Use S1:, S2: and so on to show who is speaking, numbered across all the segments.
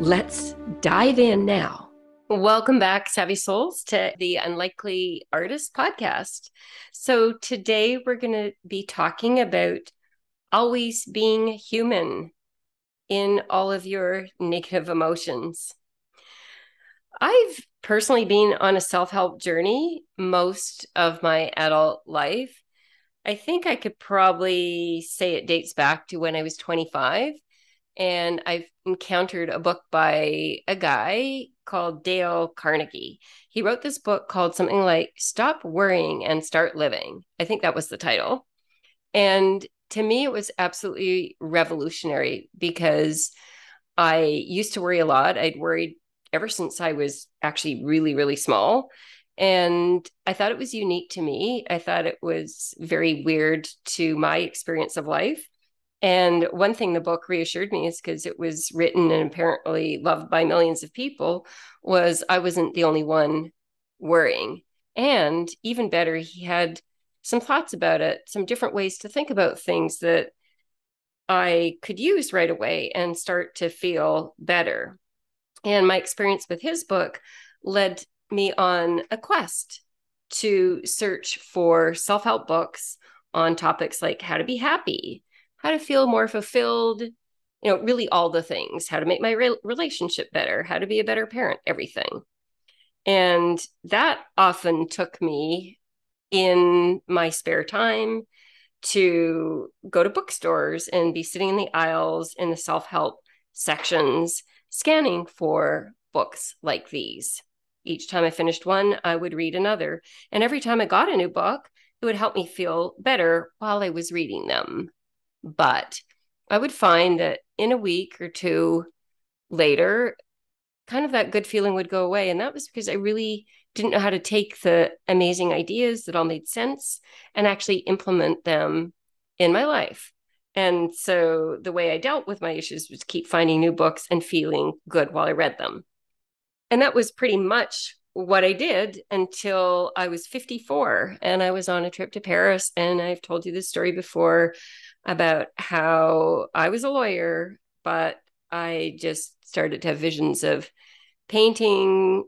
S1: Let's dive in now. Welcome back, Savvy Souls, to the Unlikely Artist podcast. So, today we're going to be talking about always being human in all of your negative emotions. I've personally been on a self help journey most of my adult life. I think I could probably say it dates back to when I was 25 and I've encountered a book by a guy called Dale Carnegie. He wrote this book called something like Stop Worrying and Start Living. I think that was the title. And to me, it was absolutely revolutionary because I used to worry a lot. I'd worried ever since I was actually really, really small. And I thought it was unique to me. I thought it was very weird to my experience of life. And one thing the book reassured me is because it was written and apparently loved by millions of people, was I wasn't the only one worrying. And even better, he had some thoughts about it, some different ways to think about things that I could use right away and start to feel better. And my experience with his book led me on a quest to search for self help books on topics like how to be happy, how to feel more fulfilled, you know, really all the things, how to make my re- relationship better, how to be a better parent, everything. And that often took me in my spare time to go to bookstores and be sitting in the aisles in the self help sections, scanning for books like these. Each time I finished one, I would read another. And every time I got a new book, it would help me feel better while I was reading them. But I would find that in a week or two later, kind of that good feeling would go away. And that was because I really didn't know how to take the amazing ideas that all made sense and actually implement them in my life. And so the way I dealt with my issues was keep finding new books and feeling good while I read them. And that was pretty much what I did until I was 54 and I was on a trip to Paris. And I've told you this story before about how I was a lawyer, but I just started to have visions of painting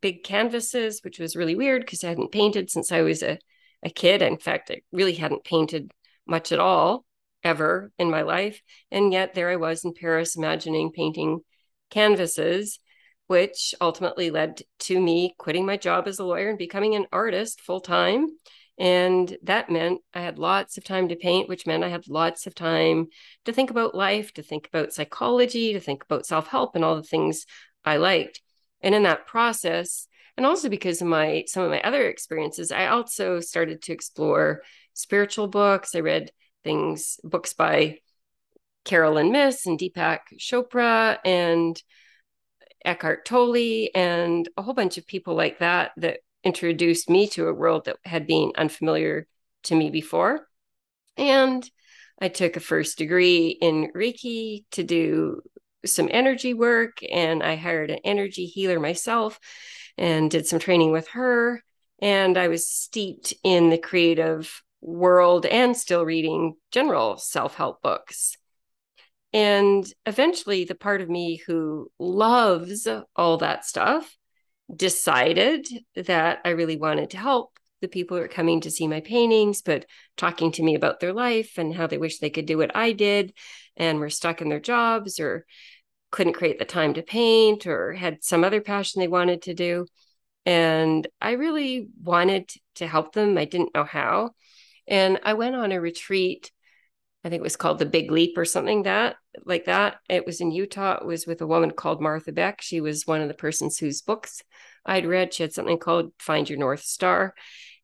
S1: big canvases, which was really weird because I hadn't painted since I was a, a kid. In fact, I really hadn't painted much at all ever in my life. And yet there I was in Paris imagining painting canvases, which ultimately led to me quitting my job as a lawyer and becoming an artist full time and that meant I had lots of time to paint, which meant I had lots of time to think about life, to think about psychology, to think about self help and all the things I liked. And in that process, and also because of my some of my other experiences, I also started to explore spiritual books. I read things, books by Caroline Myss and Deepak Chopra and Eckhart Tolle and a whole bunch of people like that that introduced me to a world that had been unfamiliar to me before. And I took a first degree in Reiki to do some energy work, and I hired an energy healer myself and did some training with her. And I was steeped in the creative world and still reading general self help books. And eventually, the part of me who loves all that stuff decided that I really wanted to help the people who are coming to see my paintings, but talking to me about their life and how they wish they could do what I did and were stuck in their jobs or couldn't create the time to paint or had some other passion they wanted to do. And I really wanted to help them. I didn't know how. And I went on a retreat. I think it was called the Big Leap or something that like that. It was in Utah. It was with a woman called Martha Beck. She was one of the persons whose books I'd read. She had something called Find Your North Star.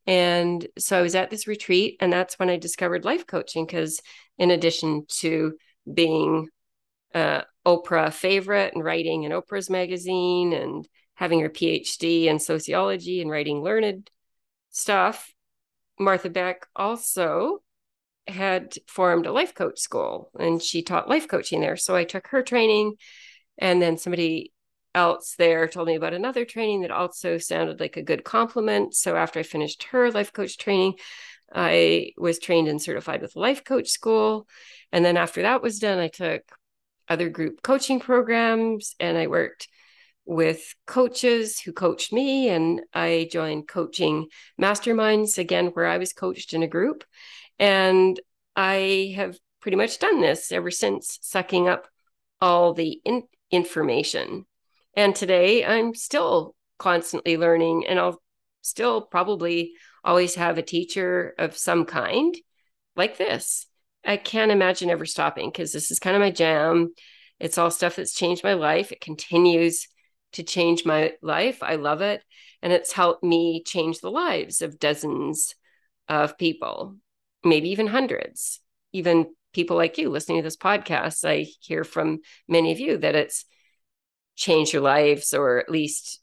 S1: And so I was at this retreat, and that's when I discovered life coaching. Because in addition to being uh, Oprah favorite and writing in Oprah's magazine and having her PhD in sociology and writing learned stuff. Martha Beck also had formed a life coach school and she taught life coaching there. So I took her training and then somebody else there told me about another training that also sounded like a good complement. So after I finished her life coach training, I was trained and certified with life coach school. And then after that was done, I took other group coaching programs and I worked with coaches who coached me and I joined coaching masterminds again where I was coached in a group and I have pretty much done this ever since sucking up all the in- information and today I'm still constantly learning and I'll still probably always have a teacher of some kind like this. I can't imagine ever stopping because this is kind of my jam. It's all stuff that's changed my life. It continues to change my life. I love it. And it's helped me change the lives of dozens of people, maybe even hundreds, even people like you listening to this podcast. I hear from many of you that it's changed your lives or at least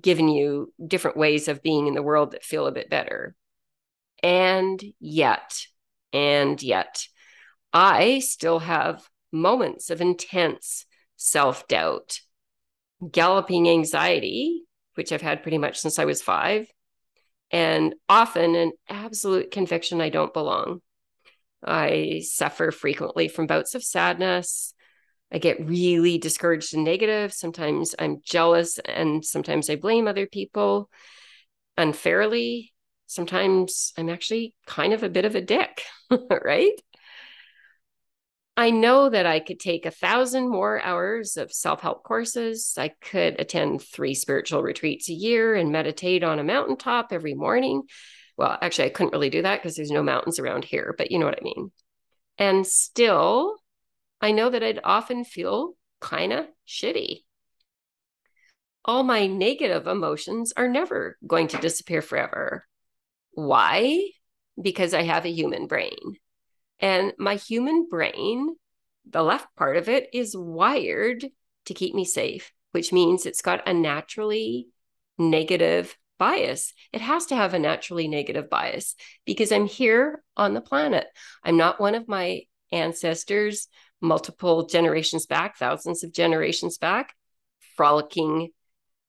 S1: given you different ways of being in the world that feel a bit better. And yet, and yet, I still have moments of intense self doubt, galloping anxiety, which I've had pretty much since I was five, and often an absolute conviction I don't belong. I suffer frequently from bouts of sadness, I get really discouraged and negative. Sometimes I'm jealous and sometimes I blame other people unfairly. Sometimes I'm actually kind of a bit of a dick, right? I know that I could take a thousand more hours of self help courses. I could attend three spiritual retreats a year and meditate on a mountaintop every morning. Well, actually, I couldn't really do that because there's no mountains around here, but you know what I mean. And still, I know that I'd often feel kind of shitty. All my negative emotions are never going to disappear forever. Why? Because I have a human brain. And my human brain, the left part of it, is wired to keep me safe, which means it's got a naturally negative bias. It has to have a naturally negative bias because I'm here on the planet. I'm not one of my ancestors multiple generations back, thousands of generations back, frolicking.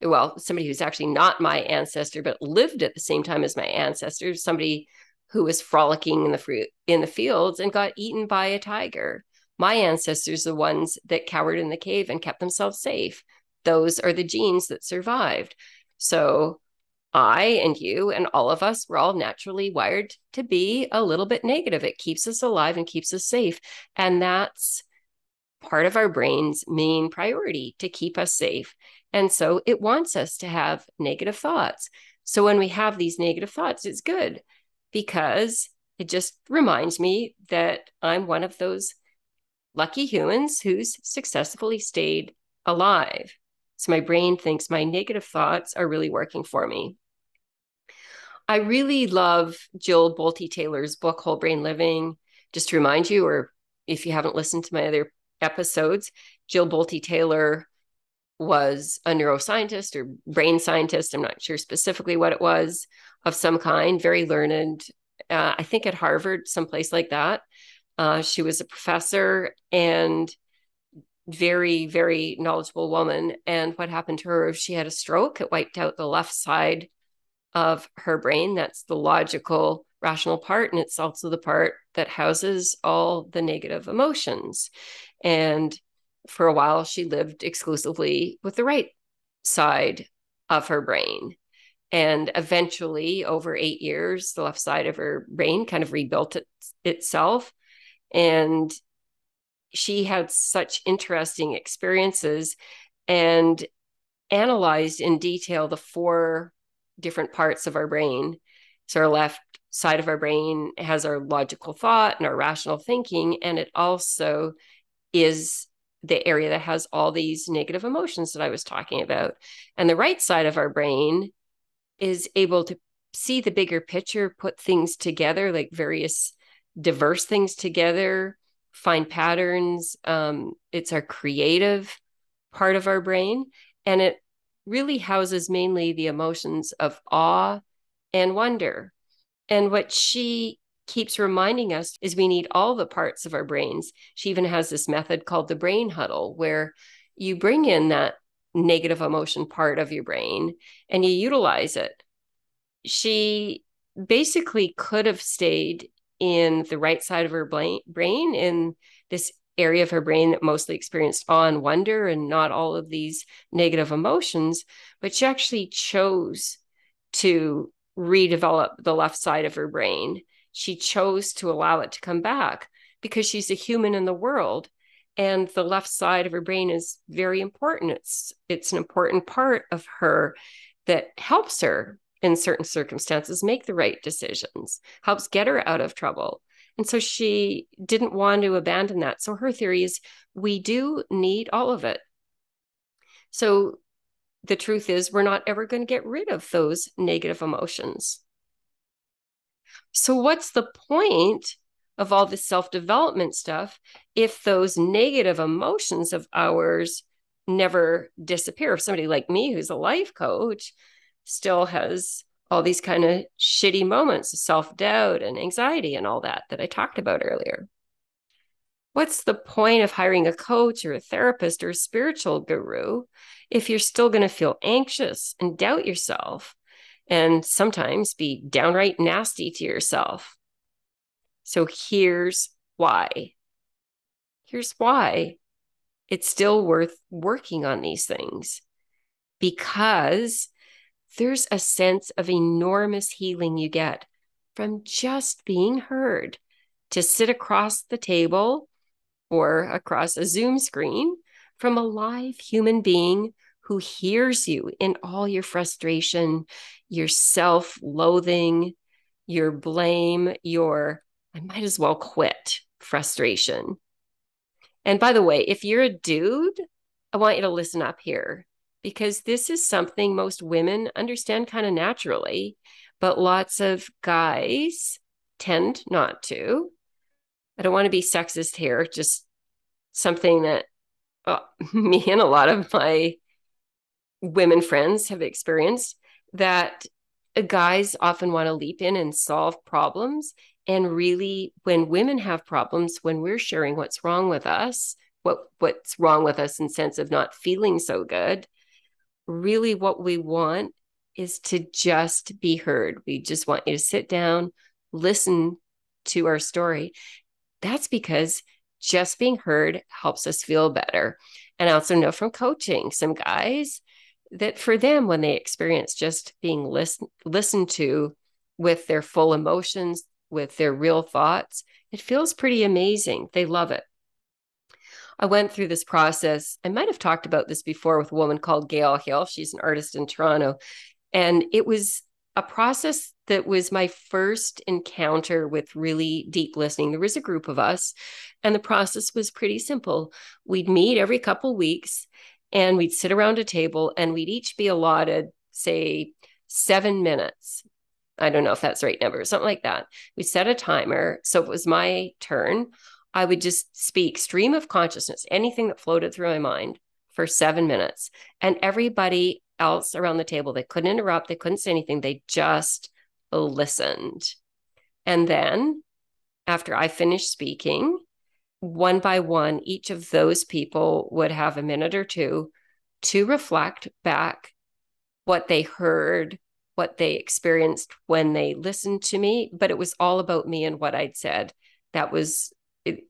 S1: Well, somebody who's actually not my ancestor, but lived at the same time as my ancestors, somebody who was frolicking in the fruit in the fields and got eaten by a tiger. My ancestors, the ones that cowered in the cave and kept themselves safe. Those are the genes that survived. So I and you and all of us, we're all naturally wired to be a little bit negative. It keeps us alive and keeps us safe. And that's part of our brain's main priority to keep us safe. And so it wants us to have negative thoughts. So when we have these negative thoughts, it's good because it just reminds me that I'm one of those lucky humans who's successfully stayed alive. So my brain thinks my negative thoughts are really working for me. I really love Jill Bolte Taylor's book, Whole Brain Living. Just to remind you, or if you haven't listened to my other episodes, Jill Bolte Taylor was a neuroscientist or brain scientist. I'm not sure specifically what it was of some kind, very learned. Uh, I think at Harvard, someplace like that. Uh, she was a professor and very, very knowledgeable woman. And what happened to her? She had a stroke. It wiped out the left side of her brain. That's the logical, rational part. And it's also the part that houses all the negative emotions. And for a while, she lived exclusively with the right side of her brain. And eventually, over eight years, the left side of her brain kind of rebuilt it, itself. And she had such interesting experiences and analyzed in detail the four different parts of our brain. So, our left side of our brain has our logical thought and our rational thinking, and it also is the area that has all these negative emotions that I was talking about. And the right side of our brain is able to see the bigger picture, put things together, like various diverse things together find patterns. Um, it's our creative part of our brain. And it really houses mainly the emotions of awe and wonder. And what she keeps reminding us is we need all the parts of our brains. She even has this method called the brain huddle, where you bring in that negative emotion part of your brain and you utilize it. She basically could have stayed in the right side of her brain in this area of her brain that mostly experienced awe and wonder and not all of these negative emotions, but she actually chose to redevelop the left side of her brain. She chose to allow it to come back because she's a human in the world and the left side of her brain is very important. It's it's an important part of her that helps her in certain circumstances make the right decisions, helps get her out of trouble. And so she didn't want to abandon that. So her theory is we do need all of it. So the truth is, we're not ever going to get rid of those negative emotions. So, what's the point of all this self development stuff if those negative emotions of ours never disappear? If somebody like me, who's a life coach, still has all these kind of shitty moments of self doubt and anxiety and all that that I talked about earlier. What's the point of hiring a coach or a therapist or a spiritual guru if you're still going to feel anxious and doubt yourself and sometimes be downright nasty to yourself? So here's why. Here's why it's still worth working on these things because there's a sense of enormous healing you get from just being heard to sit across the table or across a Zoom screen from a live human being who hears you in all your frustration, your self loathing, your blame, your I might as well quit frustration. And by the way, if you're a dude, I want you to listen up here because this is something most women understand kind of naturally, but lots of guys tend not to. I don't want to be sexist here, just something that uh, me and a lot of my women friends have experienced that guys often want to leap in and solve problems. And really, when women have problems, when we're sharing what's wrong with us, what what's wrong with us in sense of not feeling so good, really what we want is to just be heard. We just want you to sit down, listen to our story. That's because just being heard helps us feel better. And I also know from coaching some guys that for them, when they experience just being listen, listened to with their full emotions, with their real thoughts, it feels pretty amazing. They love it. I went through this process. I might have talked about this before with a woman called Gail Hill. She's an artist in Toronto. And it was a process that was my first encounter with really deep listening. There was a group of us, and the process was pretty simple. We'd meet every couple weeks and we'd sit around a table and we'd each be allotted, say, seven minutes. I don't know if that's the right number, something like that. We set a timer. So it was my turn. I would just speak stream of consciousness, anything that floated through my mind for seven minutes. And everybody else around the table, they couldn't interrupt, they couldn't say anything, they just listened. And then after I finished speaking, one by one, each of those people would have a minute or two to reflect back what they heard, what they experienced when they listened to me. But it was all about me and what I'd said. That was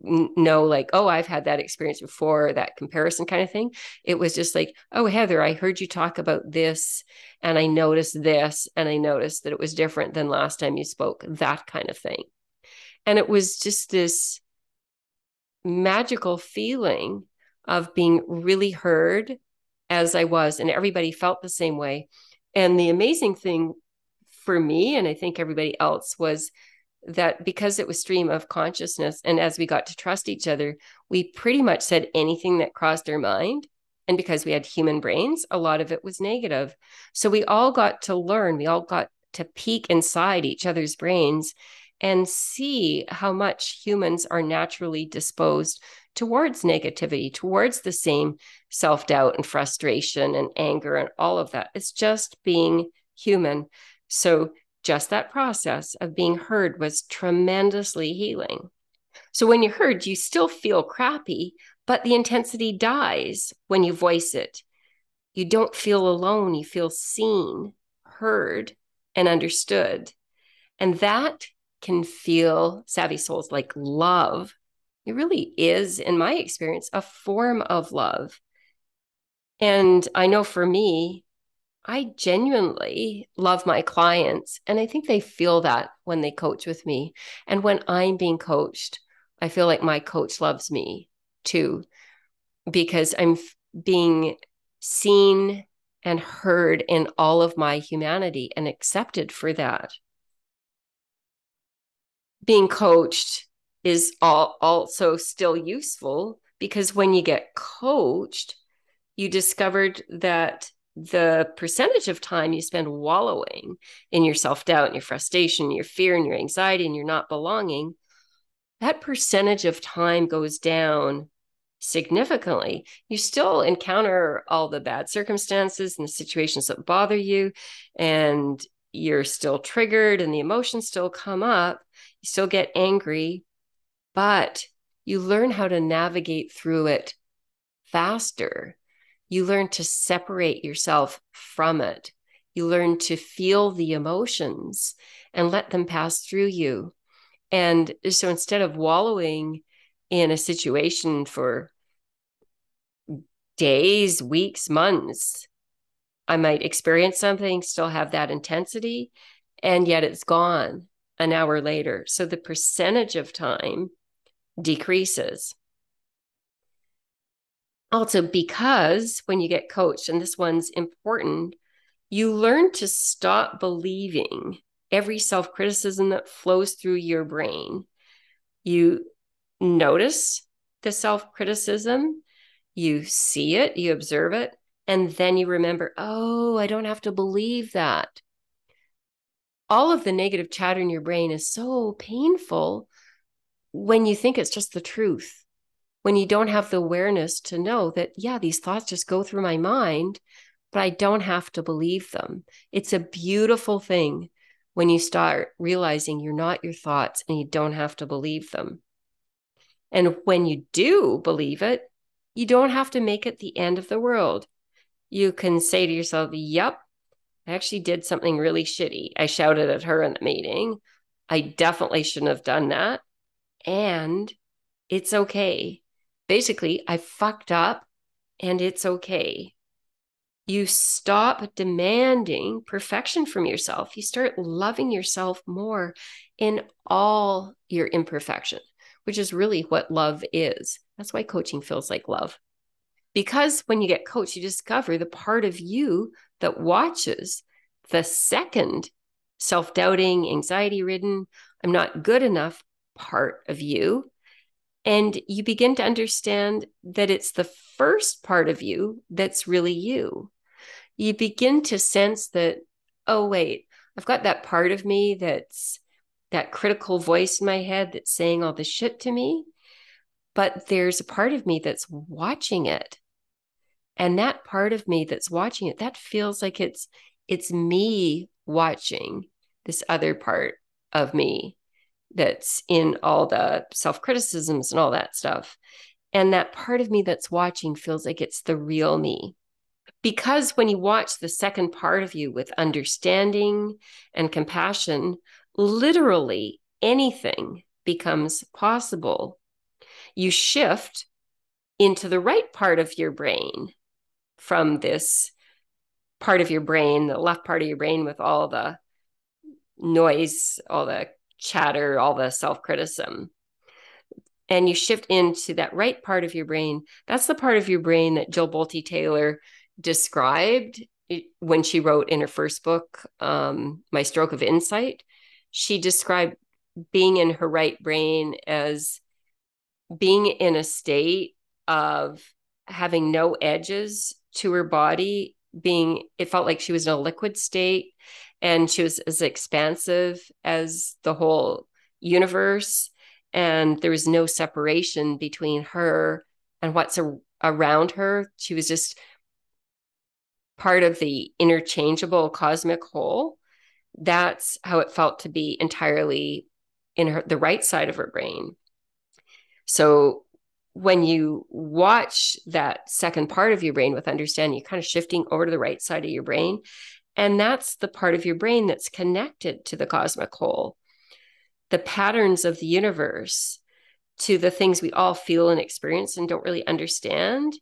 S1: no like oh i've had that experience before that comparison kind of thing it was just like oh heather i heard you talk about this and i noticed this and i noticed that it was different than last time you spoke that kind of thing and it was just this magical feeling of being really heard as i was and everybody felt the same way. And the amazing thing for me and i think everybody else was that because it was stream of consciousness and as we got to trust each other we pretty much said anything that crossed our mind. And because we had human brains a lot of it was negative. So we all got to learn we all got to peek inside each other's brains and see how much humans are naturally disposed towards negativity, towards the same self doubt and frustration and anger and all of that. It's just being human. So, just that process of being heard was tremendously healing. So, when you're heard, you still feel crappy, but the intensity dies when you voice it. You don't feel alone, you feel seen, heard, and understood. And that can feel savvy souls like love. It really is, in my experience, a form of love. And I know for me, I genuinely love my clients. And I think they feel that when they coach with me. And when I'm being coached, I feel like my coach loves me too, because I'm being seen and heard in all of my humanity and accepted for that. Being coached is all, also still useful because when you get coached, you discovered that the percentage of time you spend wallowing in your self doubt and your frustration, your fear and your anxiety and your not belonging, that percentage of time goes down significantly. You still encounter all the bad circumstances and the situations that bother you, and you're still triggered, and the emotions still come up. You still get angry, but you learn how to navigate through it faster. You learn to separate yourself from it. You learn to feel the emotions and let them pass through you. And so instead of wallowing in a situation for days, weeks, months. I might experience something, still have that intensity, and yet it's gone an hour later. So the percentage of time decreases. Also, because when you get coached, and this one's important, you learn to stop believing every self criticism that flows through your brain. You notice the self criticism, you see it, you observe it, and then you remember, oh, I don't have to believe that. All of the negative chatter in your brain is so painful when you think it's just the truth, when you don't have the awareness to know that, yeah, these thoughts just go through my mind, but I don't have to believe them. It's a beautiful thing when you start realizing you're not your thoughts and you don't have to believe them. And when you do believe it, you don't have to make it the end of the world. You can say to yourself, Yep, I actually did something really shitty. I shouted at her in the meeting. I definitely shouldn't have done that. And it's okay. Basically, I fucked up and it's okay. You stop demanding perfection from yourself. You start loving yourself more in all your imperfection which is really what love is. That's why coaching feels like love. Because when you get coached, you discover the part of you that watches the second self doubting, anxiety ridden, I'm not good enough part of you. And you begin to understand that it's the first part of you that's really you. You begin to sense that, oh, wait, I've got that part of me that's that critical voice in my head that's saying all this shit to me. But there's a part of me that's watching it. And that part of me that's watching it, that feels like it's it's me watching this other part of me that's in all the self-criticisms and all that stuff. And that part of me that's watching feels like it's the real me. Because when you watch the second part of you with understanding and compassion, literally anything becomes possible. You shift into the right part of your brain from this part of your brain, the left part of your brain with all the noise, all the chatter, all the self criticism. And you shift into that right part of your brain. That's the part of your brain that Jill Bolte Taylor described when she wrote in her first book, um, My Stroke of Insight she described being in her right brain as being in a state of having no edges to her body being it felt like she was in a liquid state and she was as expansive as the whole universe and there was no separation between her and what's a, around her. She was just part of the interchangeable cosmic whole. That's how it felt to be entirely in her the right side of her brain. So when you watch that second part of your brain with understanding, you're kind of shifting over to the right side of your brain. And that's the part of your brain that's connected to the cosmic whole the patterns of the universe to the things we all feel and experience and don't really understand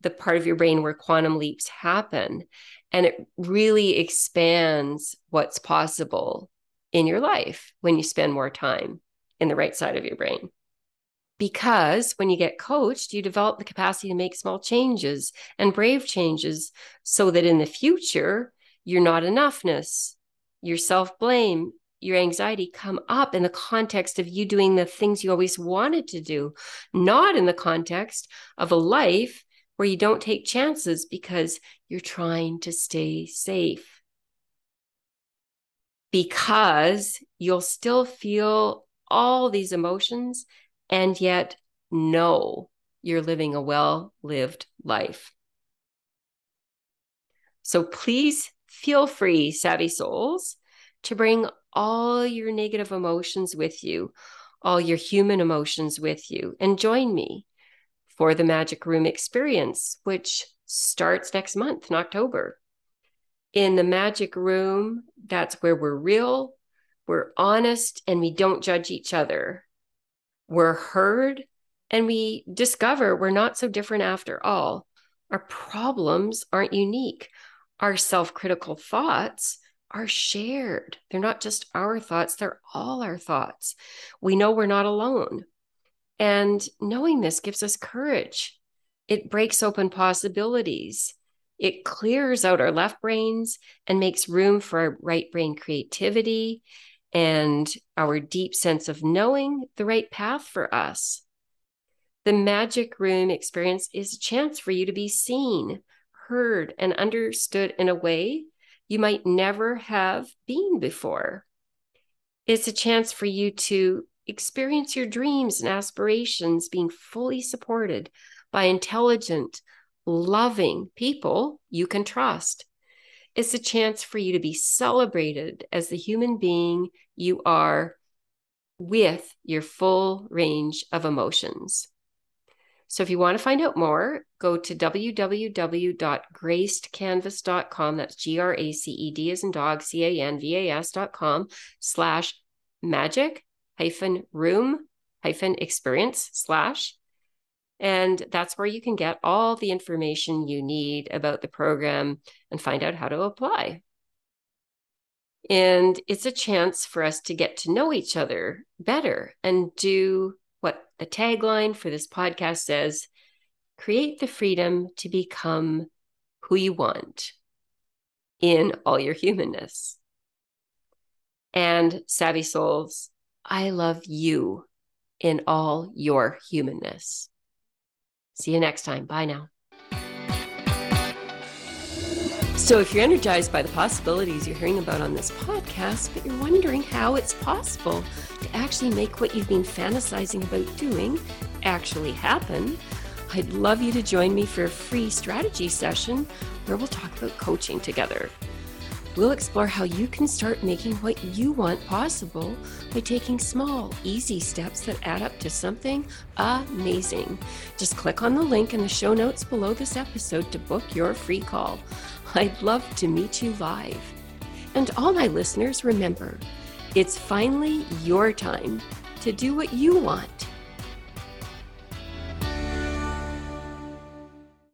S1: the part of your brain where quantum leaps happen and it really expands what's possible in your life when you spend more time in the right side of your brain because when you get coached you develop the capacity to make small changes and brave changes so that in the future you're not enoughness your self-blame your anxiety come up in the context of you doing the things you always wanted to do, not in the context of a life where you don't take chances because you're trying to stay safe. Because you'll still feel all these emotions and yet know you're living a well lived life. So please feel free, savvy souls, to bring all your negative emotions with you, all your human emotions with you, and join me for the Magic Room experience, which starts next month in October. In the Magic Room, that's where we're real, we're honest, and we don't judge each other. We're heard, and we discover we're not so different after all. Our problems aren't unique. Our self critical thoughts are shared. They're not just our thoughts, they're all our thoughts. We know we're not alone. And knowing this gives us courage. It breaks open possibilities. It clears out our left brains and makes room for our right brain creativity and our deep sense of knowing the right path for us. The magic room experience is a chance for you to be seen, heard, and understood in a way you might never have been before. It's a chance for you to experience your dreams and aspirations being fully supported by intelligent, loving people you can trust. It's a chance for you to be celebrated as the human being you are with your full range of emotions. So if you want to find out more, go to www.gracedcanvas.com. That's G R A C E D as in dog, C A N V A S.com slash magic hyphen room hyphen experience slash. And that's where you can get all the information you need about the program and find out how to apply. And it's a chance for us to get to know each other better and do what the tagline for this podcast says create the freedom to become who you want in all your humanness. And Savvy Souls, I love you in all your humanness. See you next time. Bye now. So, if you're energized by the possibilities you're hearing about on this podcast, but you're wondering how it's possible to actually make what you've been fantasizing about doing actually happen, I'd love you to join me for a free strategy session where we'll talk about coaching together. We'll explore how you can start making what you want possible by taking small, easy steps that add up to something amazing. Just click on the link in the show notes below this episode to book your free call. I'd love to meet you live. And all my listeners, remember, it's finally your time to do what you want